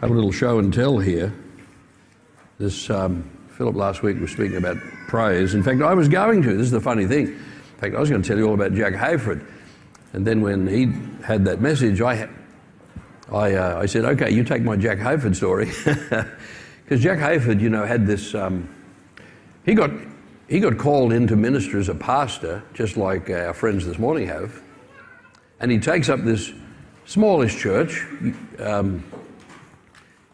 have a little show and tell here. This um, Philip last week was speaking about praise. In fact, I was going to. This is the funny thing. In fact, I was going to tell you all about Jack Hayford. And then when he had that message, I, I, uh, I said, okay, you take my Jack Hayford story. Because Jack Hayford, you know, had this, um, he, got, he got called into ministry as a pastor, just like our friends this morning have. And he takes up this smallish church, um,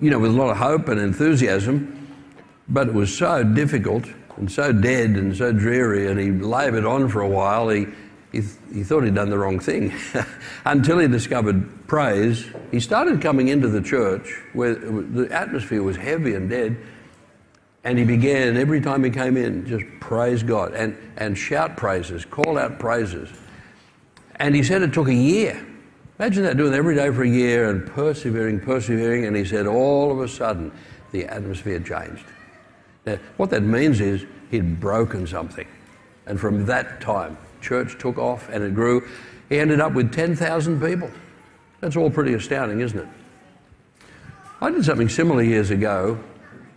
you know, with a lot of hope and enthusiasm, but it was so difficult and so dead and so dreary, and he laboured on for a while. He, he, he thought he'd done the wrong thing until he discovered praise. He started coming into the church where the atmosphere was heavy and dead, and he began every time he came in just praise God and, and shout praises, call out praises. And he said it took a year. Imagine that doing that every day for a year and persevering, persevering. And he said all of a sudden the atmosphere changed. Now, what that means is he'd broken something. And from that time, church took off and it grew. He ended up with 10,000 people. That's all pretty astounding, isn't it? I did something similar years ago.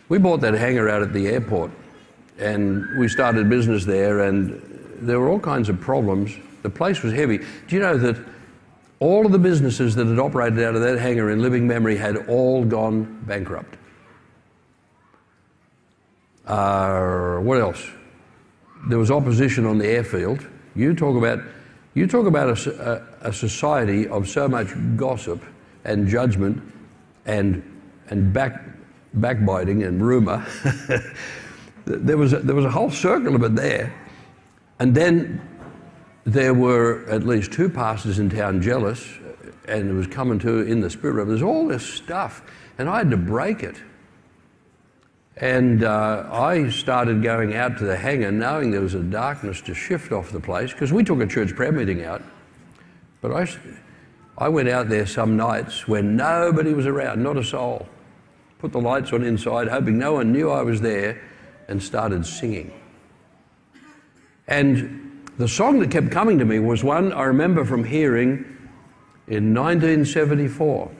We bought that hangar out at the airport and we started business there, and there were all kinds of problems. The place was heavy. Do you know that all of the businesses that had operated out of that hangar in living memory had all gone bankrupt? Uh, what else? There was opposition on the airfield. You talk about, you talk about a, a, a society of so much gossip and judgment and, and back, backbiting and rumour. there, was a, there was a whole circle of it there. And then there were at least two pastors in town jealous, and it was coming to in the spirit realm. There's all this stuff, and I had to break it. And uh, I started going out to the hangar knowing there was a darkness to shift off the place because we took a church prayer meeting out. But I, I went out there some nights when nobody was around, not a soul. Put the lights on inside, hoping no one knew I was there, and started singing. And the song that kept coming to me was one I remember from hearing in 1974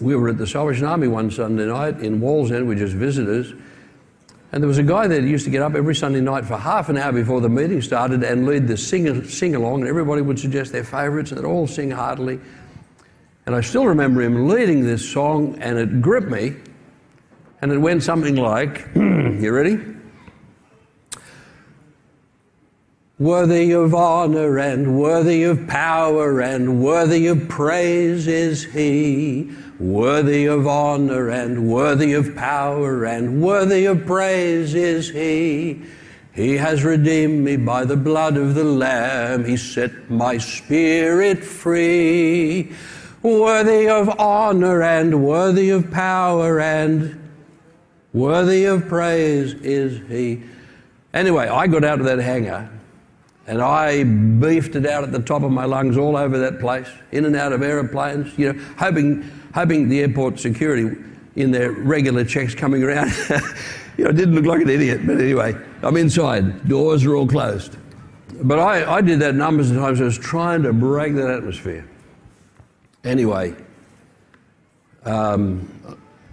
we were at the Salvation Army one Sunday night in Wallsend, we just visitors. And there was a guy there that used to get up every Sunday night for half an hour before the meeting started and lead the sing along, and everybody would suggest their favourites, and they'd all sing heartily. And I still remember him leading this song, and it gripped me, and it went something like, You ready? Worthy of honor and worthy of power and worthy of praise is he Worthy of honor and worthy of power and worthy of praise is he. He has redeemed me by the blood of the Lamb. He set my spirit free. Worthy of honor and worthy of power and worthy of praise is he. Anyway, I got out of that hangar and I beefed it out at the top of my lungs all over that place, in and out of aeroplanes, you know, hoping hoping the airport security in their regular checks coming around. you know, I didn't look like an idiot, but anyway, I'm inside. Doors are all closed. But I, I did that numbers of times. I was trying to break that atmosphere. Anyway, um,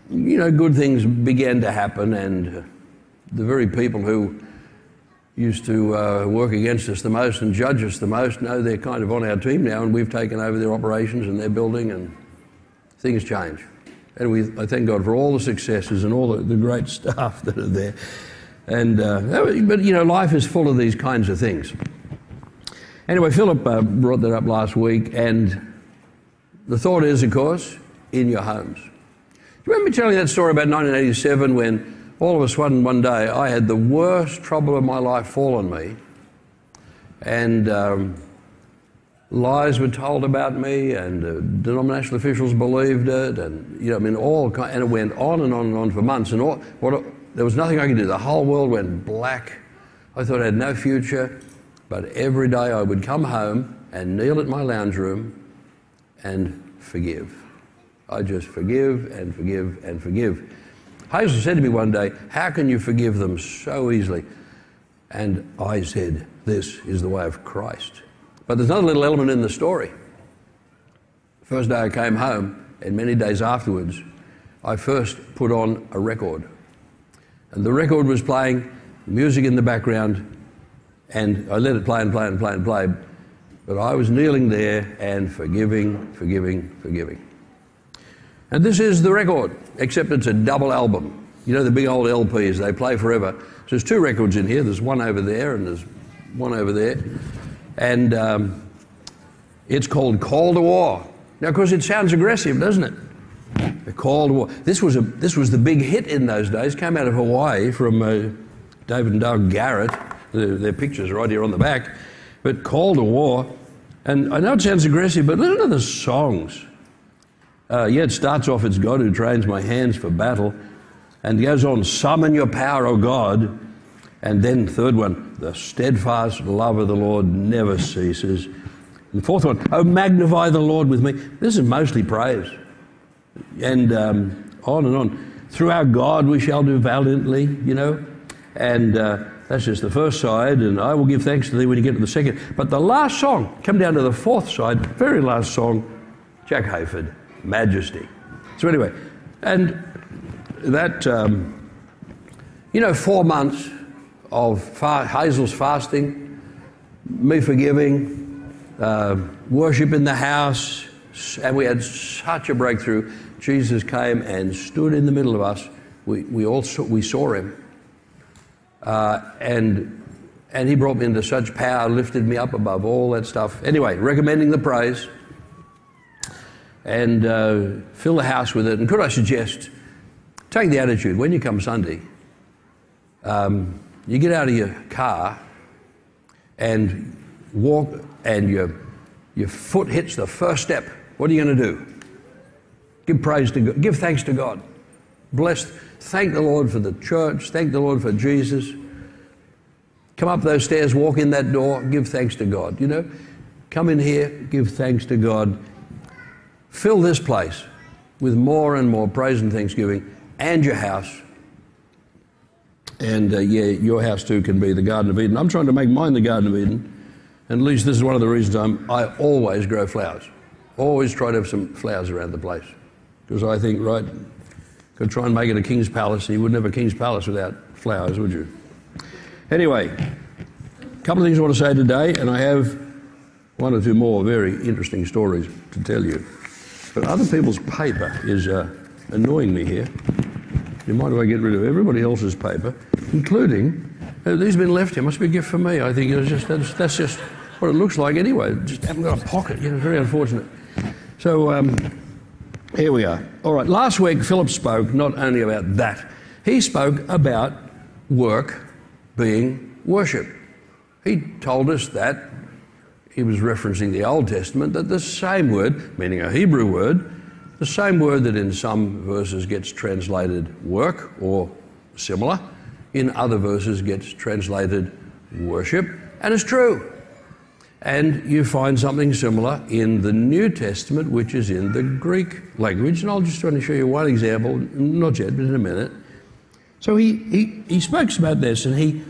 you know, good things began to happen, and the very people who used to uh, work against us the most and judge us the most know they're kind of on our team now, and we've taken over their operations and their building, and things change. And we, I thank God for all the successes and all the, the great staff that are there. And, uh, but, you know, life is full of these kinds of things. Anyway, Philip uh, brought that up last week, and the thought is, of course, in your homes. Do you remember telling that story about 1987 when all of a sudden one day I had the worst trouble of my life fall on me? And um, lies were told about me, and uh, denominational officials believed it, and you know, I mean, all and it went on and on and on for months, and all, what, there was nothing I could do. The whole world went black. I thought I had no future, but every day I would come home and kneel at my lounge room and forgive. I just forgive and forgive and forgive. Hazel said to me one day, How can you forgive them so easily? And I said, This is the way of Christ. But there's another little element in the story. First day I came home, and many days afterwards, I first put on a record. And the record was playing, music in the background, and I let it play and play and play and play. But I was kneeling there and forgiving, forgiving, forgiving. And this is the record, except it's a double album. You know the big old LPs, they play forever. So there's two records in here. There's one over there and there's one over there. And um, it's called Call to War. Now, of course, it sounds aggressive, doesn't it? The Call to War. This was, a, this was the big hit in those days. Came out of Hawaii from uh, David and Doug Garrett. Their, their pictures right here on the back. But Call to War. And I know it sounds aggressive, but listen to the songs. Uh, yeah, it starts off, it's God who trains my hands for battle. And goes on, summon your power, O God. And then, third one, the steadfast love of the Lord never ceases. And the fourth one, oh, magnify the Lord with me. This is mostly praise. And um, on and on. Through our God we shall do valiantly, you know. And uh, that's just the first side, and I will give thanks to thee when you get to the second. But the last song, come down to the fourth side, very last song, Jack Hayford, Majesty. So, anyway, and that, um, you know, four months of fa- Hazel's fasting, me forgiving, uh, worship in the house, and we had such a breakthrough. Jesus came and stood in the middle of us. We, we all saw, we saw him. Uh, and, and he brought me into such power, lifted me up above all that stuff. Anyway, recommending the praise and uh, fill the house with it. And could I suggest Take the attitude when you come Sunday, um, you get out of your car and walk, and your, your foot hits the first step. What are you going to do? Give praise to God, give thanks to God. Bless, thank the Lord for the church, thank the Lord for Jesus. Come up those stairs, walk in that door, give thanks to God. You know, come in here, give thanks to God. Fill this place with more and more praise and thanksgiving and your house. And uh, yeah, your house too can be the Garden of Eden. I'm trying to make mine the Garden of Eden. And at least this is one of the reasons I'm, I always grow flowers. Always try to have some flowers around the place. Because I think, right, could try and make it a king's palace. You wouldn't have a king's palace without flowers, would you? Anyway, a couple of things I want to say today, and I have one or two more very interesting stories to tell you. But other people's paper is uh, annoying me here. You might to get rid of everybody else's paper, including uh, these have been left here. Must be a gift for me. I think it's just that's, that's just what it looks like anyway. Just haven't got a pocket. You know, very unfortunate. So um, here we are. All right. Last week Philip spoke not only about that, he spoke about work being worship. He told us that he was referencing the Old Testament that the same word, meaning a Hebrew word, the same word that in some verses gets translated work or similar, in other verses gets translated worship, and it's true. And you find something similar in the New Testament, which is in the Greek language. And I'll just try to show you one example, not yet, but in a minute. So he, he, he spoke about this, and he,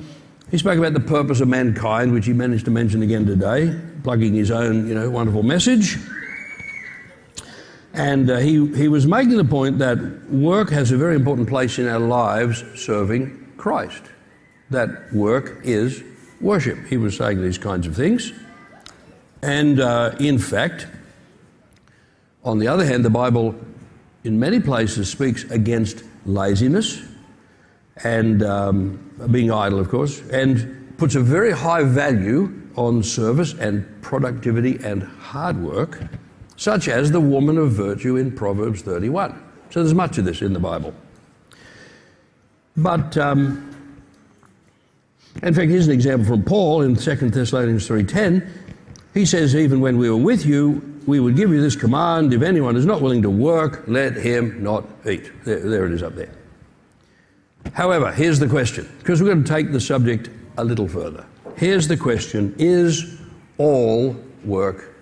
he spoke about the purpose of mankind, which he managed to mention again today, plugging his own you know, wonderful message. And uh, he, he was making the point that work has a very important place in our lives serving Christ. That work is worship. He was saying these kinds of things. And uh, in fact, on the other hand, the Bible in many places speaks against laziness and um, being idle, of course, and puts a very high value on service and productivity and hard work such as the woman of virtue in Proverbs 31. So there's much of this in the Bible. But um, in fact, here's an example from Paul in 2 Thessalonians 3:10. He says, "Even when we were with you, we would give you this command: If anyone is not willing to work, let him not eat." There, there it is up there. However, here's the question, because we're going to take the subject a little further. Here's the question: Is all work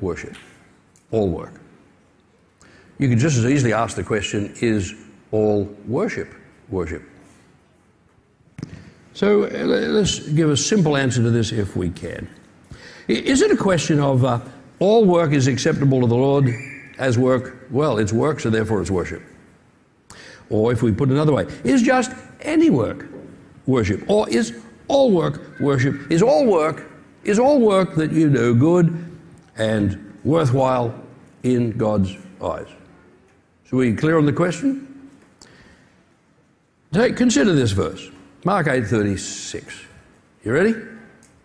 worship? all work. You could just as easily ask the question is all worship worship? So uh, let's give a simple answer to this if we can. Is it a question of uh, all work is acceptable to the Lord as work? Well, it's work, so therefore it's worship. Or if we put it another way, is just any work worship? Or is all work worship? Is all work, is all work that you do good and worthwhile in God's eyes? So we clear on the question? Take, consider this verse, Mark 8:36. You ready?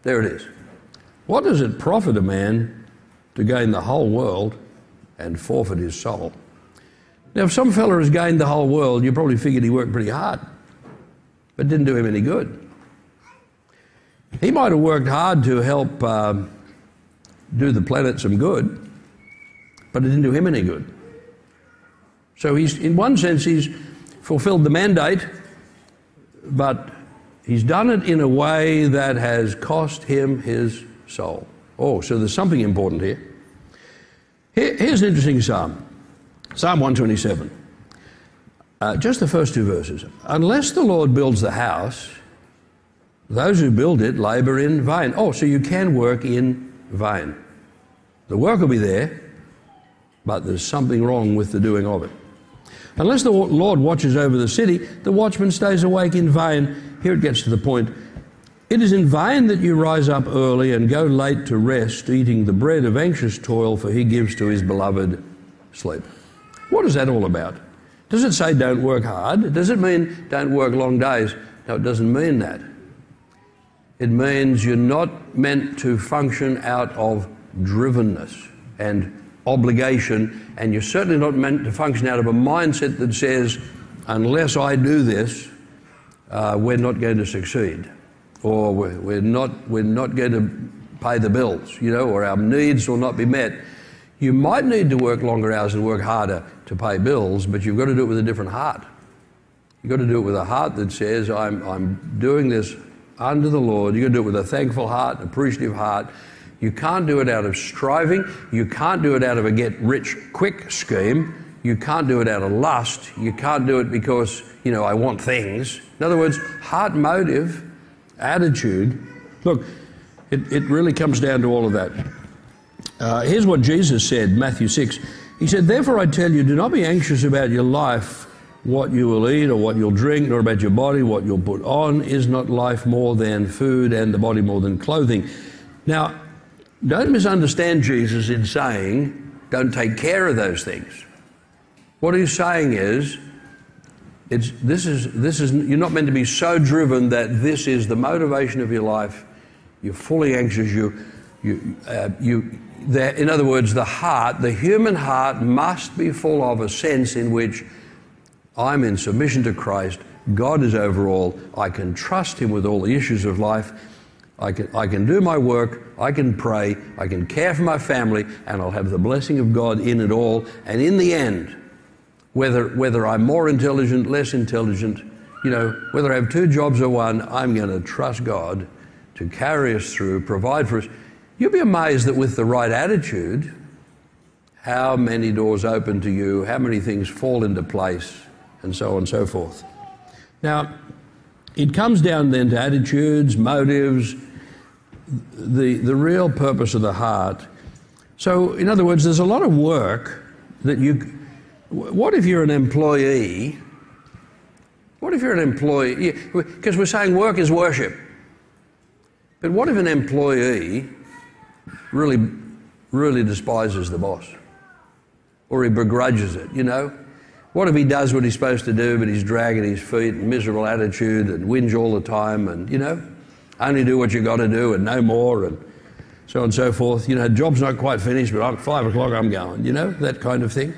There it is. What does it profit a man to gain the whole world and forfeit his soul? Now, if some fella has gained the whole world, you probably figured he worked pretty hard, but didn't do him any good. He might have worked hard to help um, do the planet some good, but it didn't do him any good. So he's, in one sense, he's fulfilled the mandate, but he's done it in a way that has cost him his soul. Oh, so there's something important here. here here's an interesting psalm Psalm 127. Uh, just the first two verses. Unless the Lord builds the house, those who build it labor in vain. Oh, so you can work in vain. The work will be there, but there's something wrong with the doing of it. Unless the Lord watches over the city, the watchman stays awake in vain. Here it gets to the point. It is in vain that you rise up early and go late to rest, eating the bread of anxious toil, for he gives to his beloved sleep. What is that all about? Does it say don't work hard? Does it mean don't work long days? No, it doesn't mean that. It means you're not meant to function out of drivenness and obligation, and you're certainly not meant to function out of a mindset that says, unless I do this, uh, we're not going to succeed, or we're, we're, not, we're not going to pay the bills, you know, or our needs will not be met. You might need to work longer hours and work harder to pay bills, but you've got to do it with a different heart. You've got to do it with a heart that says, I'm, I'm doing this under the Lord. You've got to do it with a thankful heart, an appreciative heart. You can't do it out of striving. You can't do it out of a get rich quick scheme. You can't do it out of lust. You can't do it because, you know, I want things. In other words, heart motive, attitude. Look, it, it really comes down to all of that. Uh, here's what Jesus said, Matthew 6. He said, Therefore I tell you, do not be anxious about your life, what you will eat or what you'll drink, nor about your body, what you'll put on. Is not life more than food and the body more than clothing? Now, don't misunderstand Jesus in saying, don't take care of those things. What he's saying is, it's, this is, this is, you're not meant to be so driven that this is the motivation of your life. You're fully anxious. You, you, uh, you, in other words, the heart, the human heart must be full of a sense in which I'm in submission to Christ. God is over all. I can trust Him with all the issues of life. I can, I can do my work. I can pray. I can care for my family, and I'll have the blessing of God in it all. And in the end, whether, whether I'm more intelligent, less intelligent, you know, whether I have two jobs or one, I'm going to trust God to carry us through, provide for us. You'll be amazed that with the right attitude, how many doors open to you, how many things fall into place, and so on and so forth. Now, it comes down then to attitudes, motives, the, the real purpose of the heart. So, in other words, there's a lot of work that you. What if you're an employee? What if you're an employee? Because we're saying work is worship. But what if an employee really, really despises the boss. Or he begrudges it, you know? What if he does what he's supposed to do, but he's dragging his feet and miserable attitude and whinge all the time and, you know, only do what you've got to do and no more and so on and so forth. You know, job's not quite finished, but at five o'clock I'm going, you know, that kind of thing.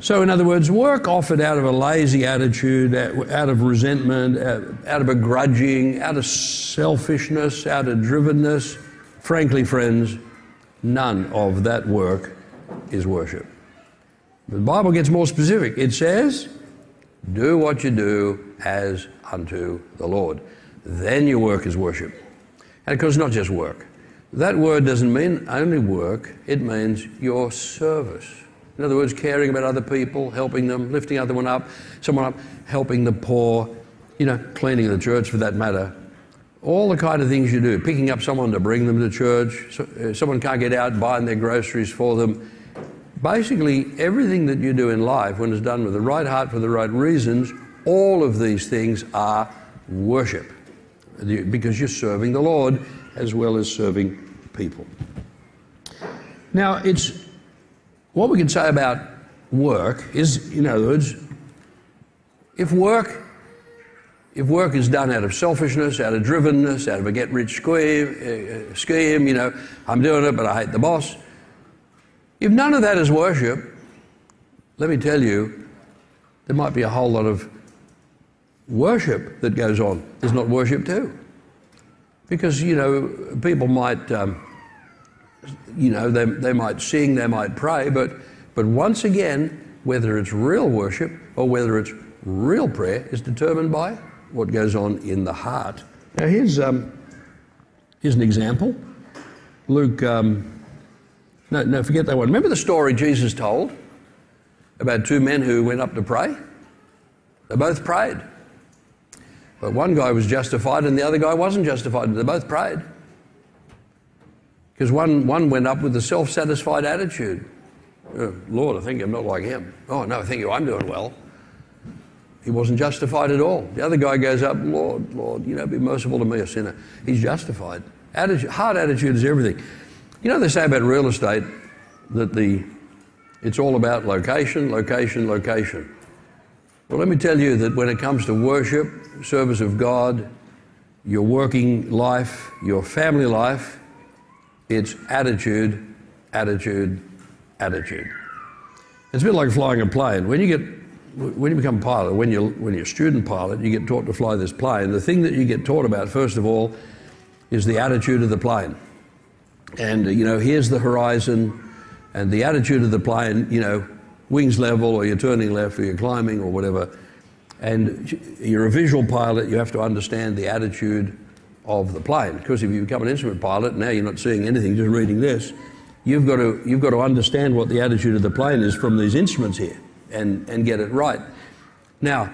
So, in other words, work offered out of a lazy attitude, out of resentment, out of a grudging, out of selfishness, out of drivenness Frankly, friends, none of that work is worship. The Bible gets more specific. It says, Do what you do as unto the Lord. Then your work is worship. And of course, not just work. That word doesn't mean only work, it means your service. In other words, caring about other people, helping them, lifting other one up, someone up, helping the poor, you know, cleaning the church for that matter, all the kind of things you do, picking up someone to bring them to church, so, uh, someone can't get out buying their groceries for them, basically everything that you do in life, when it's done with the right heart for the right reasons, all of these things are worship because you're serving the Lord as well as serving people. Now, it's what we can say about work is, in other words, if work if work is done out of selfishness, out of drivenness, out of a get rich scheme, uh, scheme, you know, I'm doing it, but I hate the boss. If none of that is worship, let me tell you, there might be a whole lot of worship that goes on. There's not worship too. Because, you know, people might, um, you know, they, they might sing, they might pray, but, but once again, whether it's real worship or whether it's real prayer is determined by what goes on in the heart. Now, here's, um, here's an example. Luke, um, no, no, forget that one. Remember the story Jesus told about two men who went up to pray? They both prayed. But one guy was justified and the other guy wasn't justified. They both prayed. Because one, one went up with a self satisfied attitude. Oh, Lord, I think I'm not like him. Oh, no, thank you, I'm doing well. He wasn't justified at all. The other guy goes up, Lord, Lord, you know, be merciful to me, a sinner. He's justified. Attitude, heart attitude is everything. You know, they say about real estate that the, it's all about location, location, location. Well, let me tell you that when it comes to worship, service of God, your working life, your family life, it's attitude, attitude, attitude. It's a bit like flying a plane. When you get when you become a pilot, when you're, when you're a student pilot, you get taught to fly this plane. The thing that you get taught about, first of all, is the attitude of the plane. And, you know, here's the horizon, and the attitude of the plane, you know, wings level, or you're turning left, or you're climbing, or whatever. And you're a visual pilot, you have to understand the attitude of the plane. Because if you become an instrument pilot, now you're not seeing anything, just reading this, you've got to, you've got to understand what the attitude of the plane is from these instruments here and, and get it right. Now,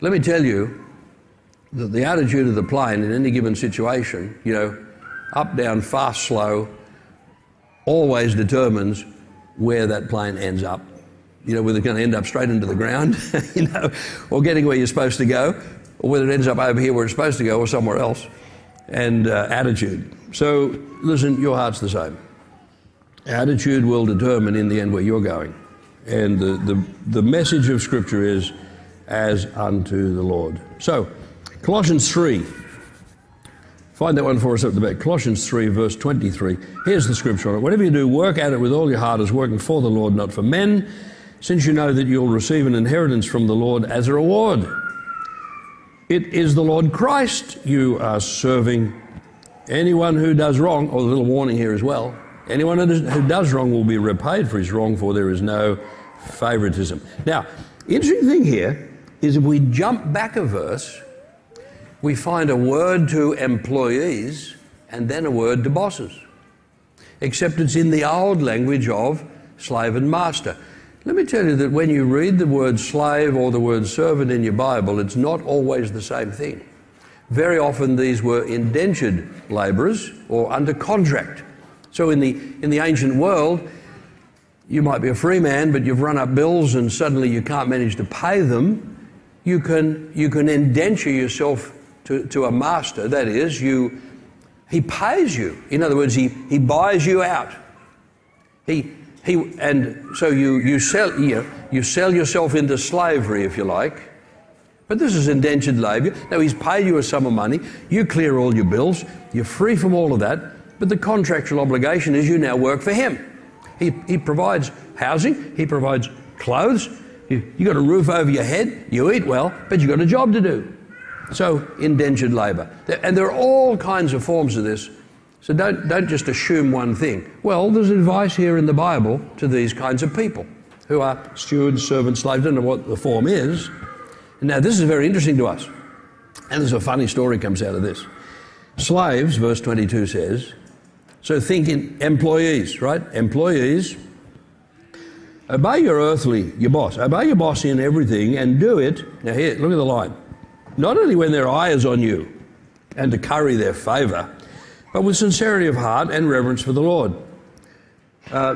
let me tell you that the attitude of the plane in any given situation, you know, up, down, fast, slow, always determines where that plane ends up. You know, whether it's going to end up straight into the ground, you know, or getting where you're supposed to go, or whether it ends up over here where it's supposed to go or somewhere else. And uh, attitude. So, listen, your heart's the same. Attitude will determine in the end where you're going. And the, the, the message of Scripture is as unto the Lord. So, Colossians 3. Find that one for us up at the back. Colossians 3, verse 23. Here's the scripture on it. Whatever you do, work at it with all your heart as working for the Lord, not for men, since you know that you'll receive an inheritance from the Lord as a reward. It is the Lord Christ you are serving. Anyone who does wrong, oh, or a little warning here as well, anyone who does wrong will be repaid for his wrong, for there is no favoritism. Now, interesting thing here is if we jump back a verse, we find a word to employees and then a word to bosses. Except it's in the old language of slave and master. Let me tell you that when you read the word slave or the word servant in your Bible, it's not always the same thing. Very often these were indentured labourers or under contract. So in the, in the ancient world, you might be a free man, but you've run up bills and suddenly you can't manage to pay them. You can, you can indenture yourself to, to a master. That is, you, he pays you. In other words, he, he buys you out. He, he, and so you, you, sell, you, you sell yourself into slavery, if you like. But this is indentured labour. Now, he's paid you a sum of money. You clear all your bills. You're free from all of that. But the contractual obligation is you now work for him. He, he provides housing, He provides clothes. You, you got a roof over your head, you eat well, but you've got a job to do. So, indentured labour. And there are all kinds of forms of this. So don't, don't just assume one thing. Well, there's advice here in the Bible to these kinds of people who are stewards, servants, slaves. Don't know what the form is. Now, this is very interesting to us. And there's a funny story comes out of this. Slaves, verse 22 says, so think in employees, right? Employees. Obey your earthly, your boss. Obey your boss in everything and do it. Now, here, look at the line. Not only when their eye is on you and to curry their favour, but with sincerity of heart and reverence for the Lord. Uh,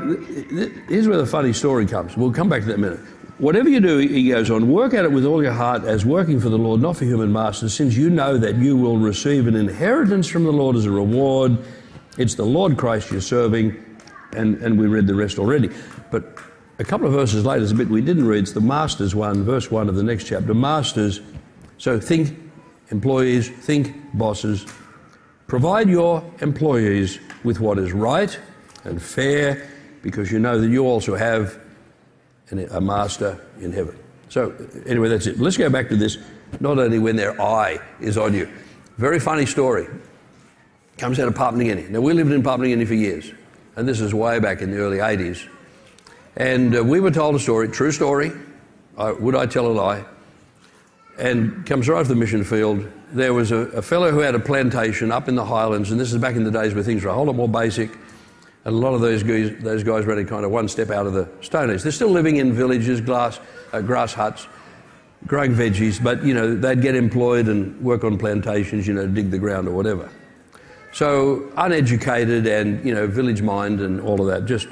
here's where the funny story comes. We'll come back to that in a minute. Whatever you do, he goes on, work at it with all your heart as working for the Lord, not for human masters, since you know that you will receive an inheritance from the Lord as a reward. It's the Lord Christ you're serving, and, and we read the rest already. But a couple of verses later, there's a bit we didn't read. It's the Masters one, verse 1 of the next chapter. Masters, so think employees, think bosses. Provide your employees with what is right and fair because you know that you also have a master in heaven. So, anyway, that's it. Let's go back to this. Not only when their eye is on you. Very funny story. Comes out of Papua New Guinea. Now, we lived in Papua New Guinea for years, and this is way back in the early 80s. And uh, we were told a story, true story. Would I tell a lie? And comes right off the mission field. There was a, a fellow who had a plantation up in the highlands, and this is back in the days where things were a whole lot more basic. And a lot of those guys, those guys were only kind of one step out of the Stone Age. They're still living in villages, glass, uh, grass huts, growing veggies, but you know they'd get employed and work on plantations, you know, dig the ground or whatever. So uneducated and you know village mind and all of that, just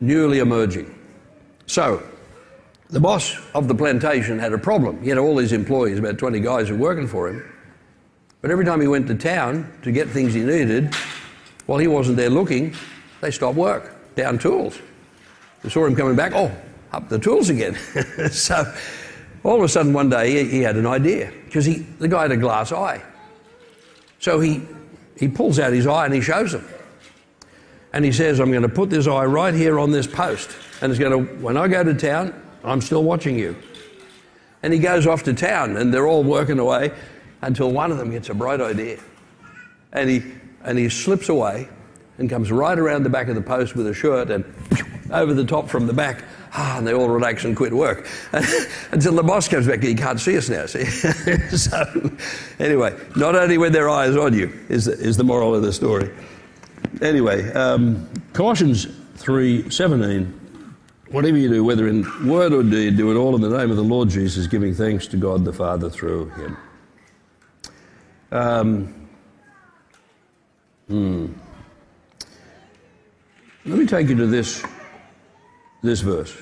newly emerging. So the boss of the plantation had a problem. He had all these employees, about 20 guys who were working for him. But every time he went to town to get things he needed, while he wasn't there looking, they stopped work, down tools. They saw him coming back, oh, up the tools again. so all of a sudden one day he, he had an idea because the guy had a glass eye. So he, he pulls out his eye and he shows them. And he says, I'm going to put this eye right here on this post. And it's going to, when I go to town, I'm still watching you. And he goes off to town and they're all working away until one of them gets a bright idea. And he, and he slips away and comes right around the back of the post with a shirt and over the top from the back. Ah, and they all relax and quit work until the boss comes back. He can't see us now. See, so anyway, not only when their eyes on you is the, is the moral of the story. Anyway, um, Colossians three seventeen. Whatever you do, whether in word or deed, do it all in the name of the Lord Jesus, giving thanks to God the Father through Him. Um, hmm. Let me take you to this, this verse.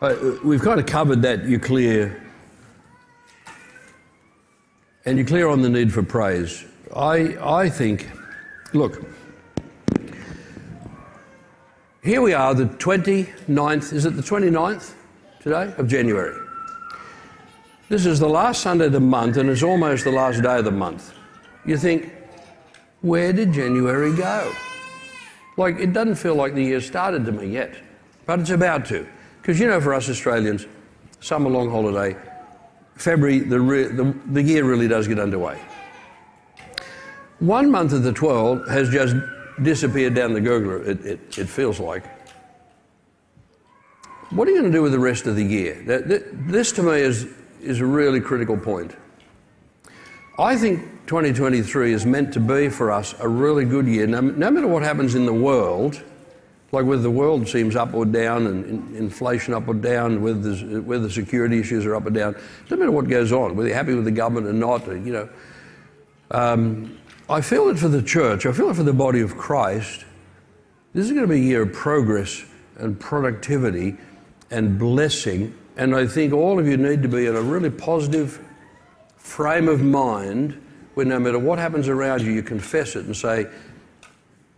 Uh, we've kind of covered that you're clear, and you're clear on the need for praise. I, I think, look, here we are, the 29th, is it the 29th today of January? This is the last Sunday of the month, and it's almost the last day of the month. You think, where did January go? Like, it doesn't feel like the year started to me yet, but it's about to. Because, you know, for us Australians, summer long holiday, February, the, re- the, the year really does get underway. One month of the 12 has just disappeared down the gurgler, it, it, it feels like. What are you going to do with the rest of the year? That, This, to me, is, is a really critical point. I think 2023 is meant to be for us a really good year. No, no, matter what happens in the world, like whether the world seems up or down and in, inflation up or down, whether, whether the security issues are up or down, no matter what goes on, whether you're happy with the government or not, you know. Um, I feel it for the church, I feel it for the body of Christ. This is going to be a year of progress and productivity and blessing. And I think all of you need to be in a really positive frame of mind where no matter what happens around you, you confess it and say,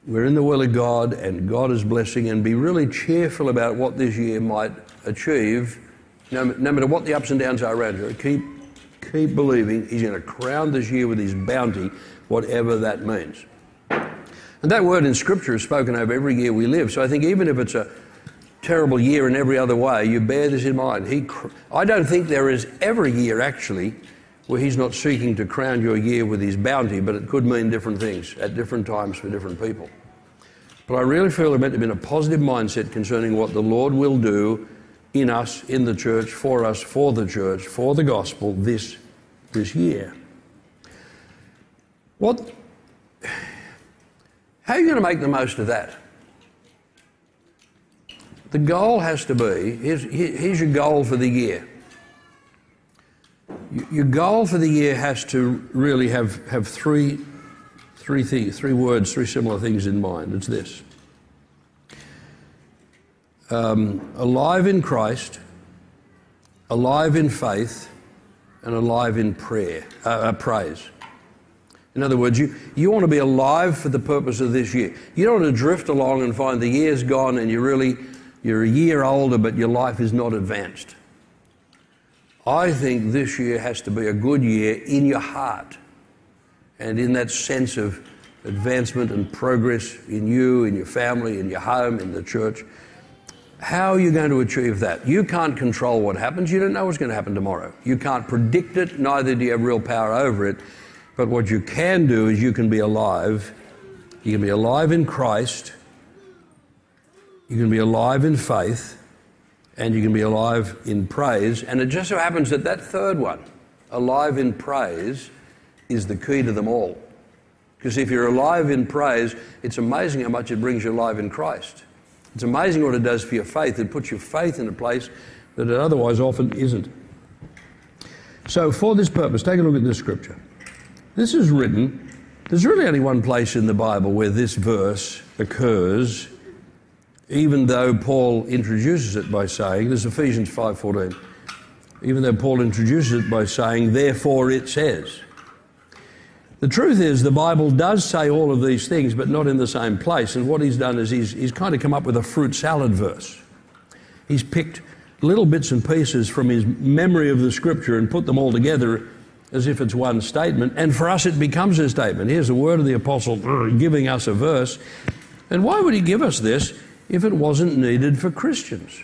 We're in the will of God and God is blessing, and be really cheerful about what this year might achieve, no, no matter what the ups and downs are around you. Keep, keep believing He's going to crown this year with His bounty, whatever that means. And that word in Scripture is spoken over every year we live. So I think even if it's a terrible year in every other way, you bear this in mind. He, I don't think there is ever a year actually where He's not seeking to crown your year with His bounty, but it could mean different things at different times for different people. But I really feel we're meant to be in a positive mindset concerning what the Lord will do in us, in the church, for us, for the church, for the gospel this, this year. What, how are you going to make the most of that? The goal has to be here's, here's your goal for the year your goal for the year has to really have, have three, three, th- three words, three similar things in mind. It's this um, alive in Christ, alive in faith, and alive in prayer, uh, uh, praise. In other words, you, you want to be alive for the purpose of this year. You don't want to drift along and find the year's gone and you're really you're a year older, but your life is not advanced. I think this year has to be a good year in your heart and in that sense of advancement and progress in you, in your family, in your home, in the church. How are you going to achieve that? You can't control what happens. You don't know what's going to happen tomorrow. You can't predict it, neither do you have real power over it. But what you can do is you can be alive. You can be alive in Christ. You can be alive in faith. And you can be alive in praise. And it just so happens that that third one, alive in praise, is the key to them all. Because if you're alive in praise, it's amazing how much it brings you alive in Christ. It's amazing what it does for your faith. It puts your faith in a place that it otherwise often isn't. So, for this purpose, take a look at this scripture. This is written, there's really only one place in the Bible where this verse occurs, even though Paul introduces it by saying, there's Ephesians 5.14, even though Paul introduces it by saying, therefore it says. The truth is, the Bible does say all of these things, but not in the same place. And what he's done is he's, he's kind of come up with a fruit salad verse. He's picked little bits and pieces from his memory of the scripture and put them all together as if it's one statement. And for us, it becomes a statement. Here's the word of the apostle giving us a verse. And why would he give us this if it wasn't needed for Christians?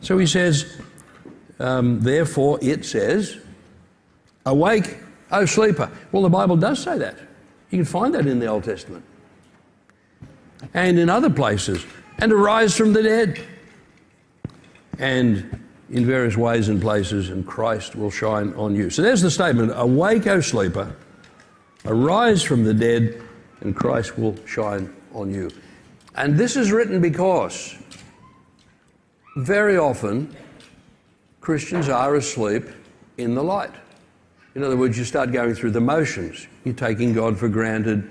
So he says, um, therefore, it says, Awake, Oh, sleeper. Well, the Bible does say that. You can find that in the Old Testament and in other places. And arise from the dead. And in various ways and places, and Christ will shine on you. So there's the statement Awake, O sleeper, arise from the dead, and Christ will shine on you. And this is written because very often Christians are asleep in the light. In other words, you start going through the motions. You're taking God for granted,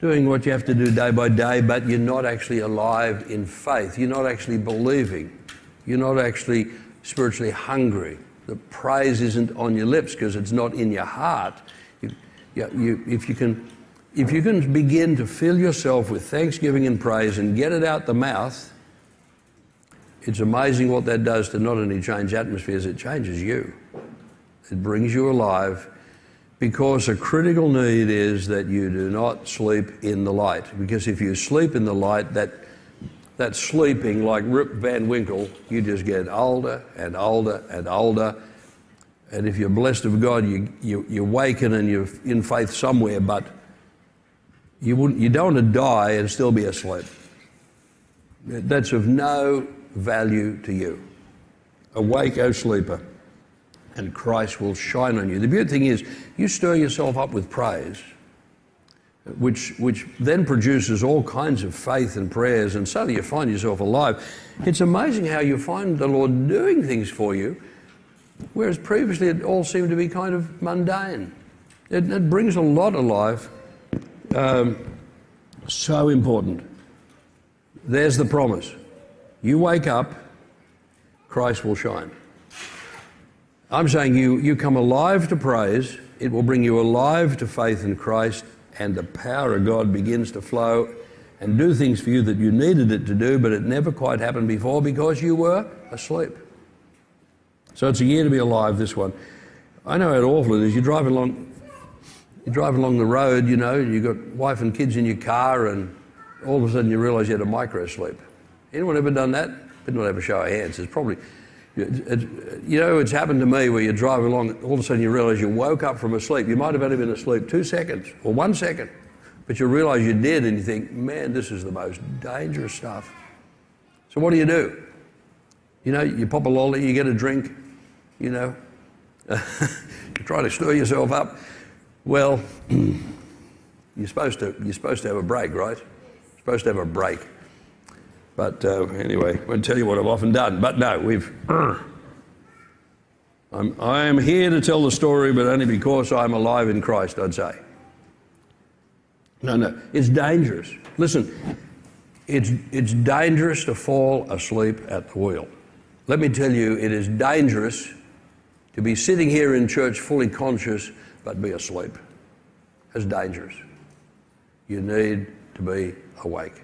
doing what you have to do day by day, but you're not actually alive in faith. You're not actually believing. You're not actually spiritually hungry. The praise isn't on your lips because it's not in your heart. You, you, you, if, you can, if you can begin to fill yourself with thanksgiving and praise and get it out the mouth, it's amazing what that does to not only change atmospheres, it changes you. It brings you alive because a critical need is that you do not sleep in the light. Because if you sleep in the light, that, that sleeping, like Rip Van Winkle, you just get older and older and older. And if you're blessed of God, you, you, you waken and you're in faith somewhere, but you, wouldn't, you don't want to die and still be asleep. That's of no value to you. Awake, O sleeper and Christ will shine on you. The beautiful thing is, you stir yourself up with praise, which, which then produces all kinds of faith and prayers, and suddenly you find yourself alive. It's amazing how you find the Lord doing things for you, whereas previously it all seemed to be kind of mundane. It, it brings a lot alive. Um, so important. There's the promise. You wake up, Christ will shine. I'm saying you, you come alive to praise, it will bring you alive to faith in Christ, and the power of God begins to flow and do things for you that you needed it to do, but it never quite happened before because you were asleep. So it's a year to be alive, this one. I know how awful it is. You drive along, you drive along the road, you know, you've got wife and kids in your car, and all of a sudden you realise you had a micro sleep. Anyone ever done that? Did not a show of hands. It's probably you know, it's happened to me where you drive along, all of a sudden you realise you woke up from a sleep. You might have only been asleep two seconds or one second, but you realise you did and you think, man, this is the most dangerous stuff. So what do you do? You know, you pop a lolly, you get a drink, you know, you try to stir yourself up. Well, you're supposed to, you're supposed to have a break, right? You're supposed to have a break. But uh, anyway, I won't tell you what I've often done. But no, we've. I'm, I am here to tell the story, but only because I'm alive in Christ, I'd say. No, no, it's dangerous. Listen, it's, it's dangerous to fall asleep at the wheel. Let me tell you, it is dangerous to be sitting here in church fully conscious but be asleep. It's dangerous. You need to be awake.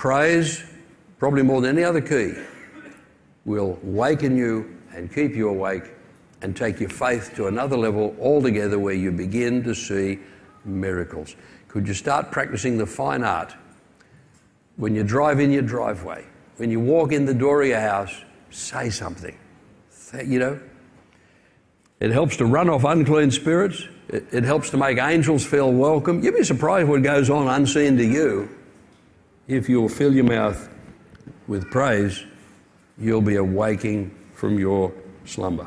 Praise, probably more than any other key, will waken you and keep you awake and take your faith to another level altogether where you begin to see miracles. Could you start practicing the fine art when you drive in your driveway, when you walk in the door of your house, say something. You know, it helps to run off unclean spirits. It, it helps to make angels feel welcome. You'd be surprised what goes on unseen to you. If you'll fill your mouth with praise, you'll be awaking from your slumber.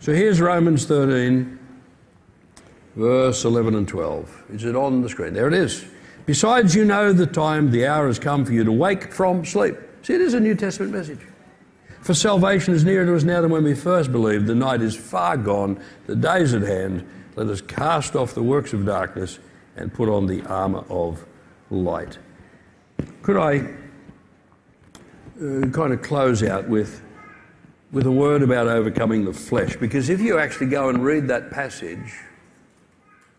So here's Romans 13, verse 11 and 12. Is it on the screen? There it is. Besides, you know the time, the hour has come for you to wake from sleep. See, it is a New Testament message. For salvation is nearer to us now than when we first believed. The night is far gone, the day is at hand. Let us cast off the works of darkness and put on the armour of light. Could I uh, kind of close out with, with a word about overcoming the flesh? Because if you actually go and read that passage,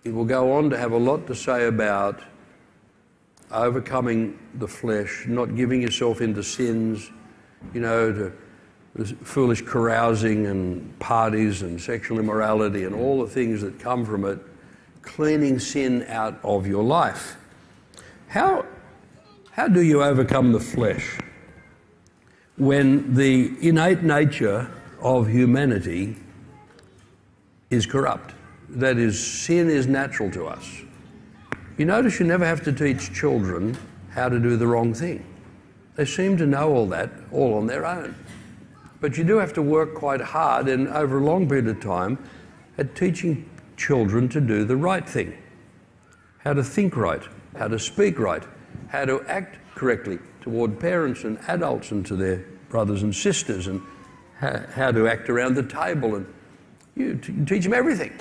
it will go on to have a lot to say about overcoming the flesh, not giving yourself into sins, you know, to foolish carousing and parties and sexual immorality and all the things that come from it, cleaning sin out of your life. How, how do you overcome the flesh when the innate nature of humanity is corrupt? That is, sin is natural to us. You notice you never have to teach children how to do the wrong thing. They seem to know all that all on their own. But you do have to work quite hard and over a long period of time at teaching children to do the right thing. How to think right, how to speak right, how to act correctly toward parents and adults and to their brothers and sisters, and how, to act around the table. And you, teach them everything.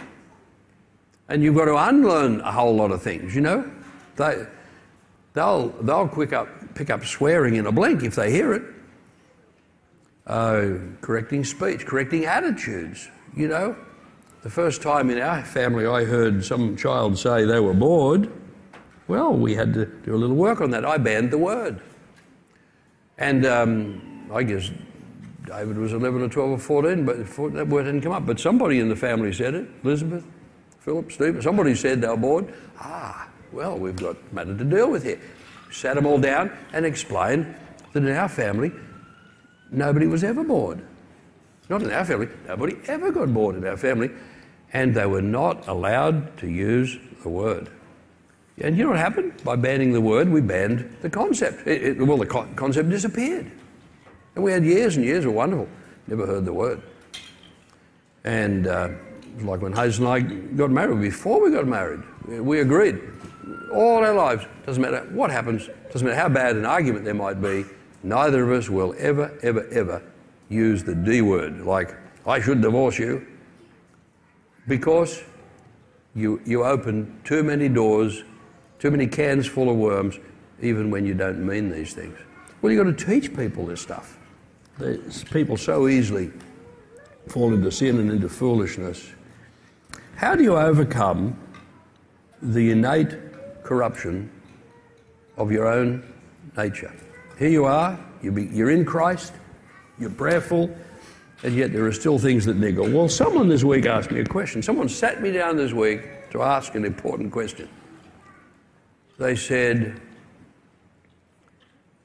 And you've got to unlearn a whole lot of things, you know? They, they'll, they'll quick up, pick up swearing in a blink if they hear it. Uh, correcting speech, correcting attitudes, you know? The first time in our family I heard some child say they were bored, well, we had to do a little work on that. I banned the word. And um, I guess David was 11 or 12 or 14, but that word didn't come up. But somebody in the family said it, Elizabeth. Philip, Stephen, somebody said they were bored. Ah, well, we've got matter to deal with here. Sat them all down and explained that in our family, nobody was ever bored. Not in our family, nobody ever got bored in our family. And they were not allowed to use the word. And you know what happened? By banning the word, we banned the concept. It, it, well, the co- concept disappeared. And we had years and years of wonderful, never heard the word. And uh, like when Hazel and I got married, before we got married, we agreed all our lives, doesn't matter what happens, doesn't matter how bad an argument there might be, neither of us will ever, ever, ever use the D word, like, I should divorce you, because you, you open too many doors, too many cans full of worms, even when you don't mean these things. Well, you've got to teach people this stuff. There's people so easily fall into sin and into foolishness how do you overcome the innate corruption of your own nature? Here you are, you're in Christ, you're prayerful, and yet there are still things that niggle. Well, someone this week asked me a question. Someone sat me down this week to ask an important question. They said,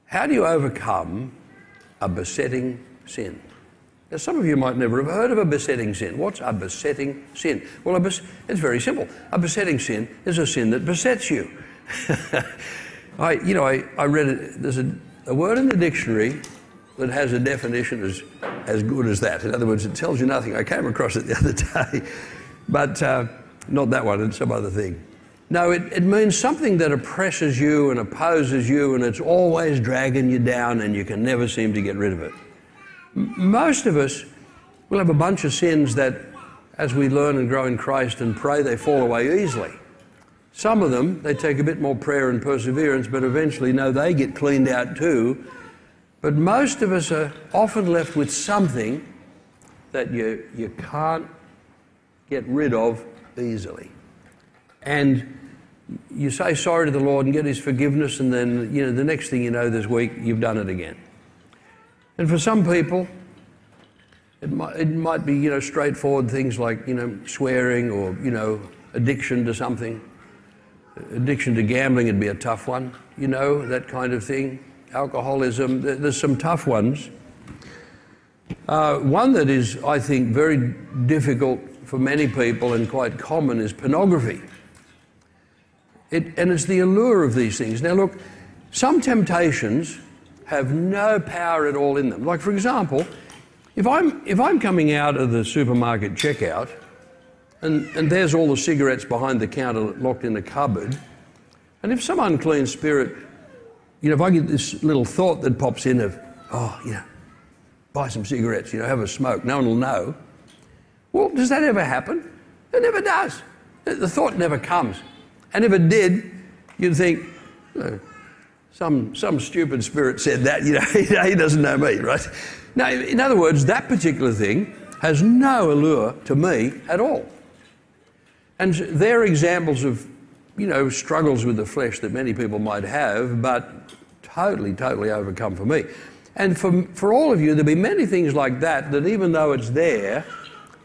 How do you overcome a besetting sin? Now, some of you might never have heard of a besetting sin. What's a besetting sin? Well, bes- it's very simple. A besetting sin is a sin that besets you. I, you know, I, I read it. There's a, a word in the dictionary that has a definition as, as good as that. In other words, it tells you nothing. I came across it the other day, but uh, not that one, it's some other thing. No, it, it means something that oppresses you and opposes you, and it's always dragging you down, and you can never seem to get rid of it. Most of us will have a bunch of sins that, as we learn and grow in Christ and pray, they fall away easily. Some of them, they take a bit more prayer and perseverance, but eventually, no, they get cleaned out too. But most of us are often left with something that you, you can't get rid of easily. And you say sorry to the Lord and get His forgiveness, and then you know the next thing you know this week you've done it again. And for some people, it might, it might be you know straightforward things like you know swearing or you know addiction to something. Addiction to gambling would be a tough one, you know that kind of thing. Alcoholism, there's some tough ones. Uh, one that is, I think, very difficult for many people and quite common is pornography. It, and it's the allure of these things. Now, look, some temptations have no power at all in them. Like, for example, if I'm, if I'm coming out of the supermarket checkout and, and there's all the cigarettes behind the counter locked in a cupboard, and if some unclean spirit, you know, if I get this little thought that pops in of, oh, you know, buy some cigarettes, you know, have a smoke, no one will know. Well, does that ever happen? It never does. The thought never comes. And if it did, you'd think, oh, some, some stupid spirit said that, you know, he doesn't know me, right? Now, in other words, that particular thing has no allure to me at all. And they're examples of, you know, struggles with the flesh that many people might have, but totally, totally overcome for me. And for, for all of you, there'll be many things like that that even though it's there,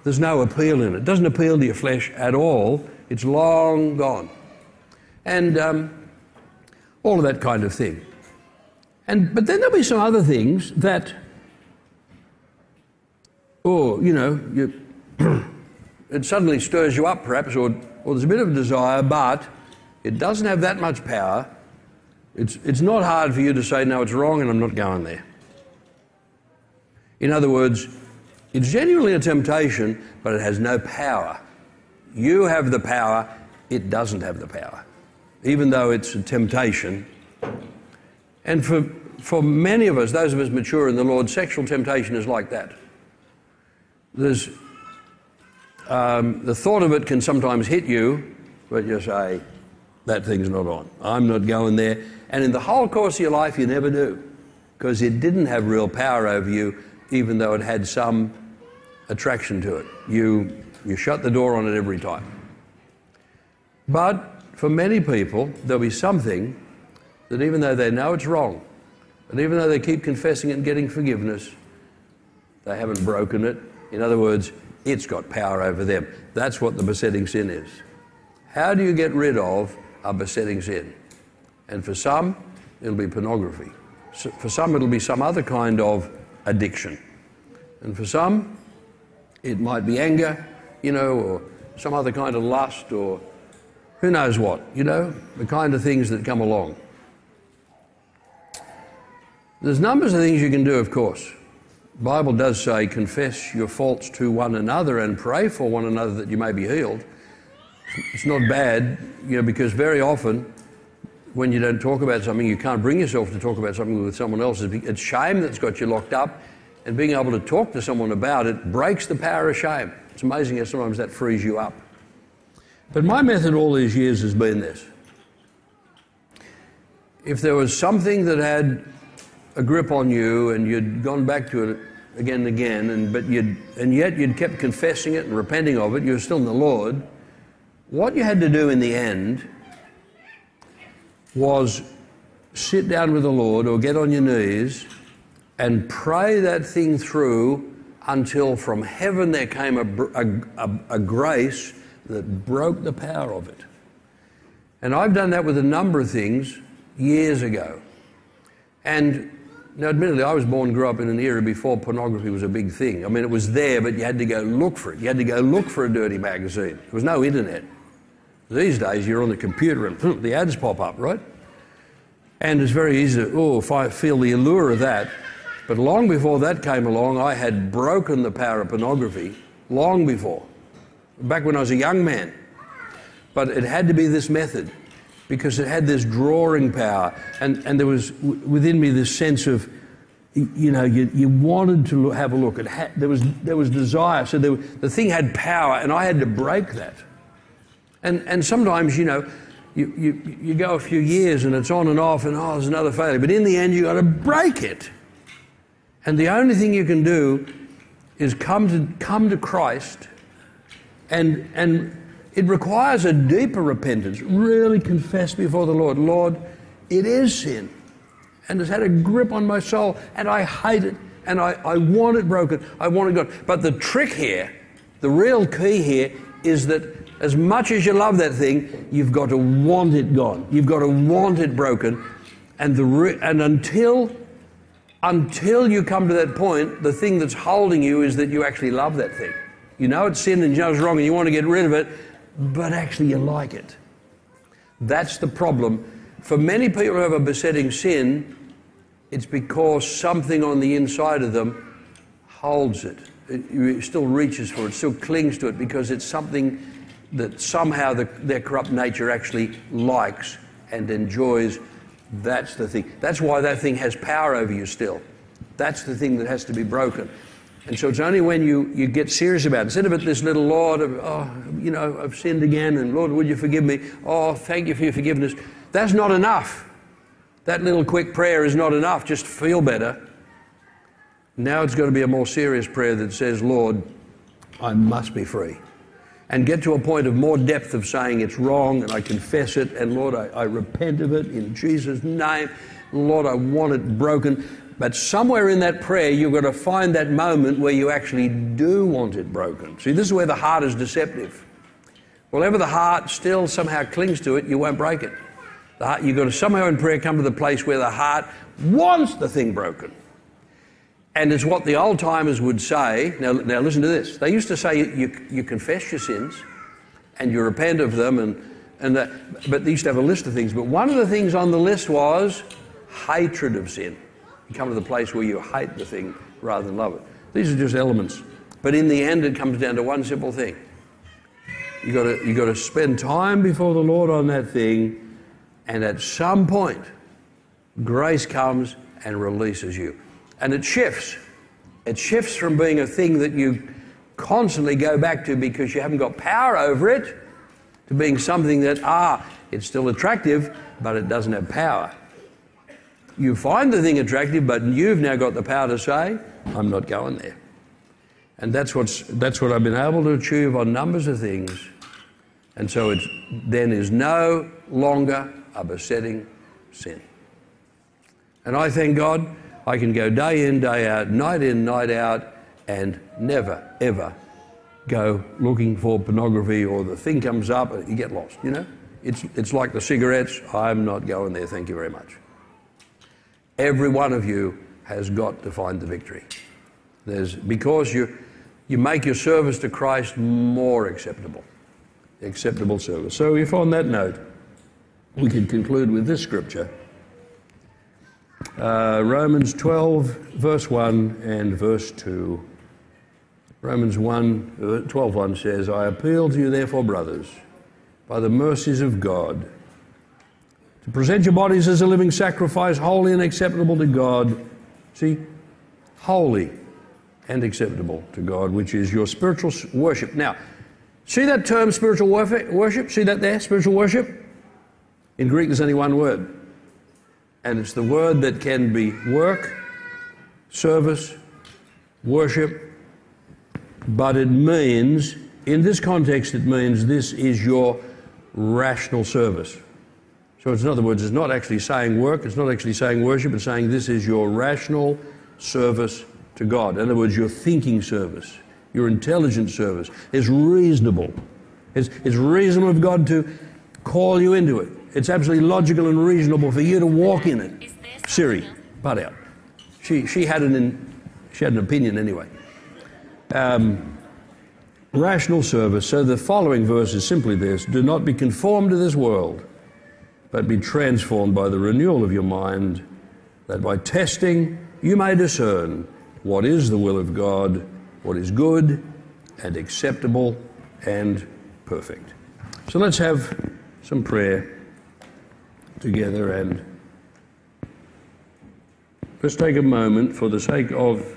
there's no appeal in it. It doesn't appeal to your flesh at all. It's long gone and um, all of that kind of thing. And, but then there'll be some other things that, or, you know, you, it suddenly stirs you up perhaps, or, or there's a bit of desire, but it doesn't have that much power. It's, it's not hard for you to say, no, it's wrong and I'm not going there. In other words, it's genuinely a temptation, but it has no power. You have the power, it doesn't have the power even though it's a temptation. And for, for many of us, those of us mature in the Lord, sexual temptation is like that. There's, um, the thought of it can sometimes hit you, but you say, that thing's not on. I'm not going there. And in the whole course of your life, you never do, because it didn't have real power over you, even though it had some attraction to it. You, you shut the door on it every time. But for many people, there'll be something that even though they know it's wrong, and even though they keep confessing it and getting forgiveness, they haven't broken it. In other words, it's got power over them. That's what the besetting sin is. How do you get rid of a besetting sin? And for some, it'll be pornography. For some, it'll be some other kind of addiction. And for some, it might be anger, you know, or some other kind of lust or who knows what, you know, the kind of things that come along. There's numbers of things you can do, of course. The Bible does say, confess your faults to one another and pray for one another that you may be healed. It's not bad, you know, because very often when you don't talk about something, you can't bring yourself to talk about something with someone else. It's shame that's got you locked up, and being able to talk to someone about it breaks the power of shame. It's amazing how sometimes that frees you up. But my method all these years has been this. If there was something that had a grip on you and you'd gone back to it again and again, and, but you'd, and yet you'd kept confessing it and repenting of it, you were still in the Lord, what you had to do in the end was sit down with the Lord or get on your knees and pray that thing through until from heaven there came a, a, a, a grace that broke the power of it. And I've done that with a number of things years ago. And now, admittedly, I was born and grew up in an era before pornography was a big thing. I mean, it was there, but you had to go look for it. You had to go look for a dirty magazine. There was no internet. These days, you're on the computer and the ads pop up, right? And it's very easy to, oh, if I feel the allure of that. But long before that came along, I had broken the power of pornography, long before back when I was a young man. But it had to be this method because it had this drawing power. And, and there was within me this sense of, you know, you, you wanted to have a look. It had, there, was, there was desire. So there, the thing had power, and I had to break that. And, and sometimes, you know, you, you, you go a few years and it's on and off and oh, there's another failure. But in the end, you've got to break it. And the only thing you can do is come to, come to Christ and, and it requires a deeper repentance. Really confess before the Lord, Lord, it is sin and it's had a grip on my soul and I hate it and I, I want it broken. I want it gone. But the trick here, the real key here, is that as much as you love that thing, you've got to want it gone. You've got to want it broken. And, the re- and until, until you come to that point, the thing that's holding you is that you actually love that thing. You know it's sin and you know it's wrong and you want to get rid of it, but actually you like it. That's the problem. For many people who have a besetting sin, it's because something on the inside of them holds it. It still reaches for it, still clings to it because it's something that somehow the, their corrupt nature actually likes and enjoys. That's the thing. That's why that thing has power over you still. That's the thing that has to be broken. And so it's only when you, you get serious about it. Instead of it, this little Lord, of, oh, you know, I've sinned again, and Lord, would you forgive me? Oh, thank you for your forgiveness. That's not enough. That little quick prayer is not enough. Just feel better. Now it's got to be a more serious prayer that says, Lord, I must be free. And get to a point of more depth of saying it's wrong and I confess it and Lord, I, I repent of it in Jesus' name. Lord, I want it broken. But somewhere in that prayer, you've got to find that moment where you actually do want it broken. See, this is where the heart is deceptive. Whatever the heart still somehow clings to it, you won't break it. Heart, you've got to somehow in prayer come to the place where the heart wants the thing broken. And it's what the old timers would say. Now, now listen to this. They used to say you, you, you confess your sins and you repent of them, and, and that, but they used to have a list of things. But one of the things on the list was hatred of sin. You come to the place where you hate the thing rather than love it. These are just elements. But in the end, it comes down to one simple thing. You've got to, you got to spend time before the Lord on that thing, and at some point, grace comes and releases you. And it shifts. It shifts from being a thing that you constantly go back to because you haven't got power over it to being something that, ah, it's still attractive, but it doesn't have power. You find the thing attractive, but you've now got the power to say, I'm not going there. And that's, what's, that's what I've been able to achieve on numbers of things. And so it then is no longer a besetting sin. And I thank God I can go day in, day out, night in, night out, and never, ever go looking for pornography or the thing comes up and you get lost, you know? It's, it's like the cigarettes. I'm not going there, thank you very much. Every one of you has got to find the victory. There's, because you, you make your service to Christ more acceptable. Acceptable service. So, if on that note, we can conclude with this scripture. Uh, Romans 12, verse 1 and verse 2. Romans 1, uh, 12, 1 says, I appeal to you, therefore, brothers, by the mercies of God, present your bodies as a living sacrifice, holy and acceptable to God. See, holy and acceptable to God, which is your spiritual worship. Now, see that term spiritual worship? See that there, spiritual worship? In Greek, there's only one word and it's the word that can be work, service, worship, but it means, in this context, it means this is your rational service. So, it's, in other words, it's not actually saying work, it's not actually saying worship, it's saying this is your rational service to God. In other words, your thinking service, your intelligent service. It's reasonable. It's, it's reasonable of God to call you into it. It's absolutely logical and reasonable for you to walk in it. Siri, butt out. She, she, had an in, she had an opinion anyway. Um, rational service. So the following verse is simply this Do not be conformed to this world, but be transformed by the renewal of your mind, that by testing you may discern what is the will of God, what is good and acceptable and perfect. So let's have some prayer together and let's take a moment for the sake of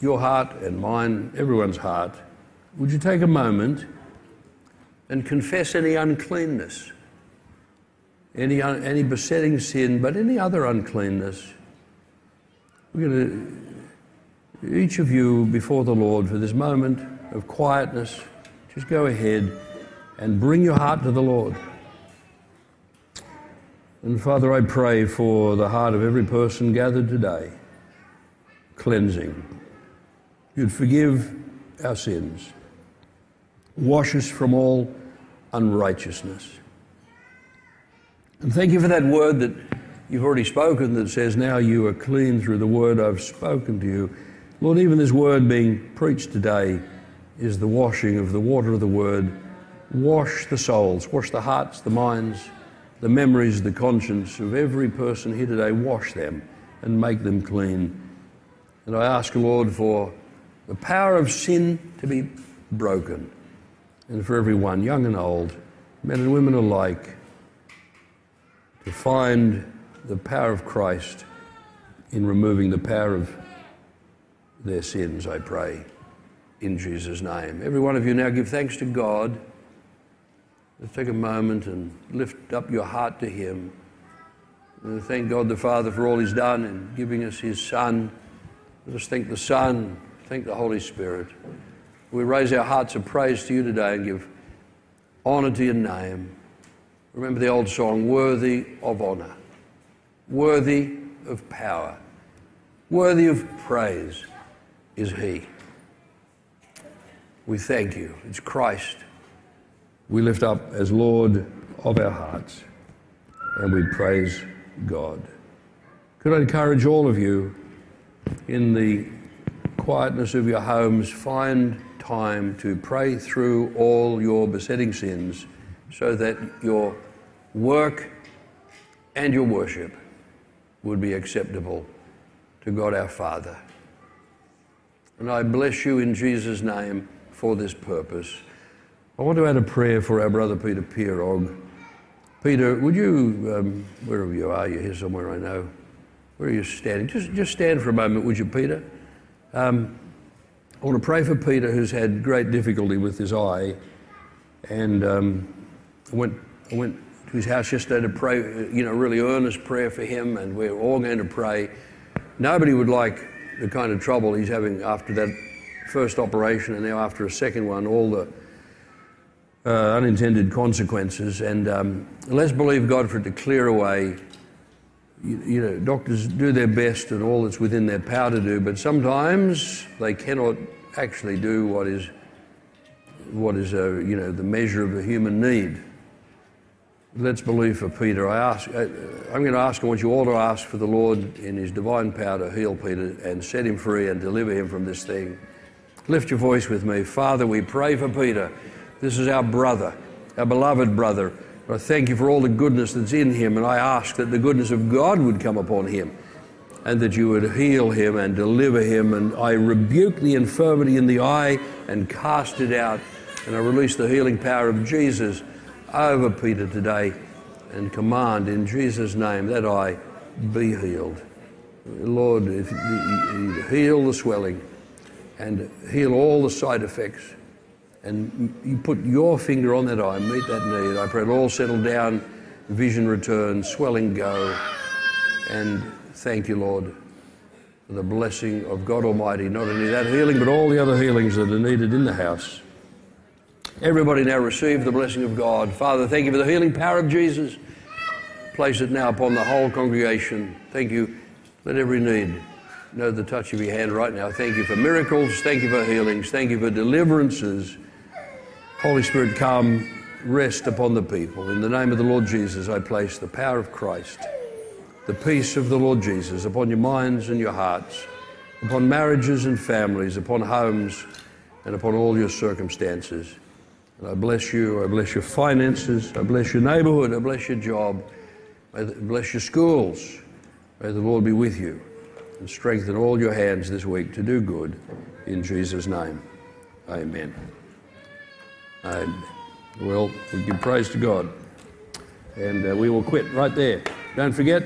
your heart and mine, everyone's heart. Would you take a moment and confess any uncleanness any, any besetting sin, but any other uncleanness. We're going to, each of you before the Lord for this moment of quietness, just go ahead and bring your heart to the Lord. And Father, I pray for the heart of every person gathered today, cleansing. You'd forgive our sins, wash us from all unrighteousness. And thank you for that word that you've already spoken that says, Now you are clean through the word I've spoken to you. Lord, even this word being preached today is the washing of the water of the word. Wash the souls, wash the hearts, the minds, the memories, the conscience of every person here today. Wash them and make them clean. And I ask, Lord, for the power of sin to be broken. And for everyone, young and old, men and women alike, to find the power of Christ in removing the power of their sins, I pray, in Jesus' name. Every one of you now give thanks to God. Let's take a moment and lift up your heart to Him. Thank God the Father for all He's done in giving us His Son. Let us thank the Son, thank the Holy Spirit. We raise our hearts of praise to you today and give honor to your name. Remember the old song, worthy of honor, worthy of power, worthy of praise is He. We thank you. It's Christ we lift up as Lord of our hearts and we praise God. Could I encourage all of you in the quietness of your homes, find time to pray through all your besetting sins so that your work and your worship would be acceptable to God our Father. And I bless you in Jesus' name for this purpose. I want to add a prayer for our brother Peter Pierog. Peter, would you, um, wherever you are, you're here somewhere, I know. Where are you standing? Just, just stand for a moment, would you, Peter? Um, I want to pray for Peter, who's had great difficulty with his eye. And um, I, went, I went his house yesterday to pray, you know, really earnest prayer for him, and we're all going to pray. Nobody would like the kind of trouble he's having after that first operation and now after a second one, all the uh, unintended consequences. And um, let's believe God for it to clear away. You, you, know, doctors do their best and all that's within their power to do, but sometimes they cannot actually do what is what is a, you know the measure of a human need. Let's believe for Peter. I ask, I, I'm going to ask, I want you all to ask for the Lord in His divine power to heal Peter and set him free and deliver him from this thing. Lift your voice with me. Father, we pray for Peter. This is our brother, our beloved brother. I thank you for all the goodness that's in him, and I ask that the goodness of God would come upon him and that you would heal him and deliver him. And I rebuke the infirmity in the eye and cast it out. And I release the healing power of Jesus over Peter today and command in Jesus' name that eye be healed. Lord, heal the swelling and heal all the side effects and you put your finger on that eye, meet that need. I pray it all settle down, vision return, swelling go. And thank you, Lord, for the blessing of God Almighty. Not only that healing, but all the other healings that are needed in the house. Everybody now receive the blessing of God. Father, thank you for the healing power of Jesus. Place it now upon the whole congregation. Thank you. Let every need know the touch of your hand right now. Thank you for miracles. Thank you for healings. Thank you for deliverances. Holy Spirit, come, rest upon the people. In the name of the Lord Jesus, I place the power of Christ, the peace of the Lord Jesus upon your minds and your hearts, upon marriages and families, upon homes, and upon all your circumstances. I bless you. I bless your finances. I bless your neighborhood. I bless your job. I bless your schools. May the Lord be with you and strengthen all your hands this week to do good. In Jesus' name, amen. Amen. well, we give praise to God. And uh, we will quit right there. Don't forget,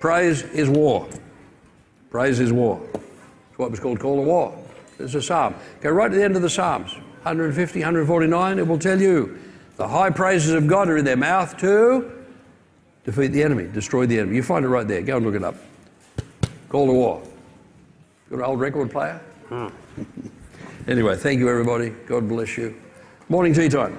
praise is war. Praise is war. It's what was called call to war. It's a psalm. Go right to the end of the Psalms, 150, 149. It will tell you the high praises of God are in their mouth to defeat the enemy, destroy the enemy. You find it right there. Go and look it up. Call to war. Got an old record player? Hmm. anyway, thank you, everybody. God bless you. Morning tea time.